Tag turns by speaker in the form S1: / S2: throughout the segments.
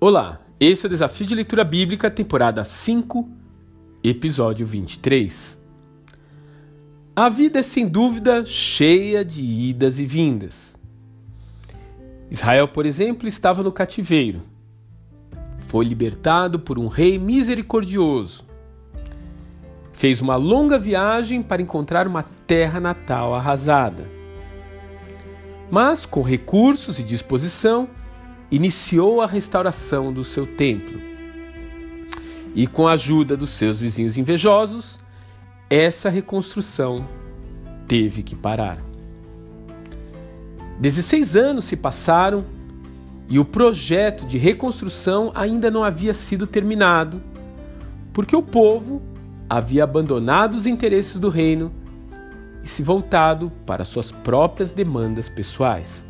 S1: Olá, esse é o Desafio de Leitura Bíblica, temporada 5, episódio 23. A vida é sem dúvida cheia de idas e vindas. Israel, por exemplo, estava no cativeiro. Foi libertado por um rei misericordioso. Fez uma longa viagem para encontrar uma terra natal arrasada. Mas, com recursos e disposição, iniciou a restauração do seu templo. E com a ajuda dos seus vizinhos invejosos, essa reconstrução teve que parar. 16 anos se passaram e o projeto de reconstrução ainda não havia sido terminado, porque o povo havia abandonado os interesses do reino e se voltado para suas próprias demandas pessoais.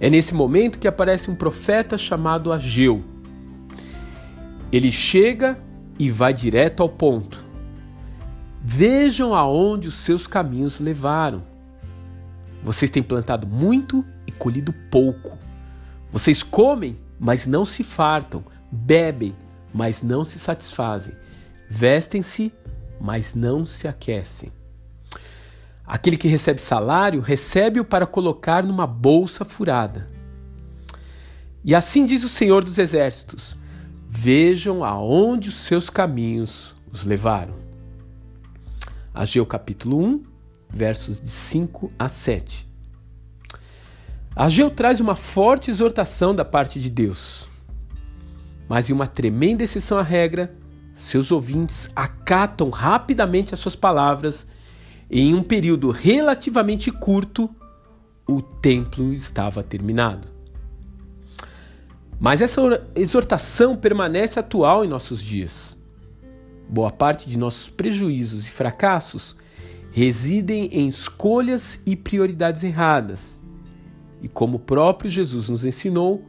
S1: É nesse momento que aparece um profeta chamado Ageu. Ele chega e vai direto ao ponto. Vejam aonde os seus caminhos levaram. Vocês têm plantado muito e colhido pouco. Vocês comem, mas não se fartam. Bebem, mas não se satisfazem. Vestem-se, mas não se aquecem. Aquele que recebe salário, recebe-o para colocar numa bolsa furada. E assim diz o Senhor dos Exércitos: Vejam aonde os seus caminhos os levaram. Ageu capítulo 1, versos de 5 a 7. Ageu traz uma forte exortação da parte de Deus. Mas em uma tremenda exceção à regra, seus ouvintes acatam rapidamente as suas palavras em um período relativamente curto, o templo estava terminado. Mas essa exortação permanece atual em nossos dias. Boa parte de nossos prejuízos e fracassos residem em escolhas e prioridades erradas. E como o próprio Jesus nos ensinou,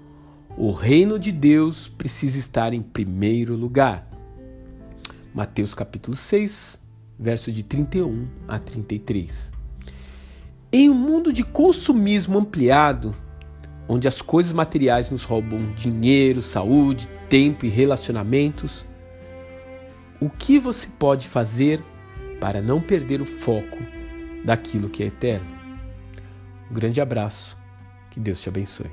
S1: o reino de Deus precisa estar em primeiro lugar. Mateus capítulo 6, verso de 31 a 33. Em um mundo de consumismo ampliado, onde as coisas materiais nos roubam dinheiro, saúde, tempo e relacionamentos, o que você pode fazer para não perder o foco daquilo que é eterno? Um grande abraço, que Deus te abençoe.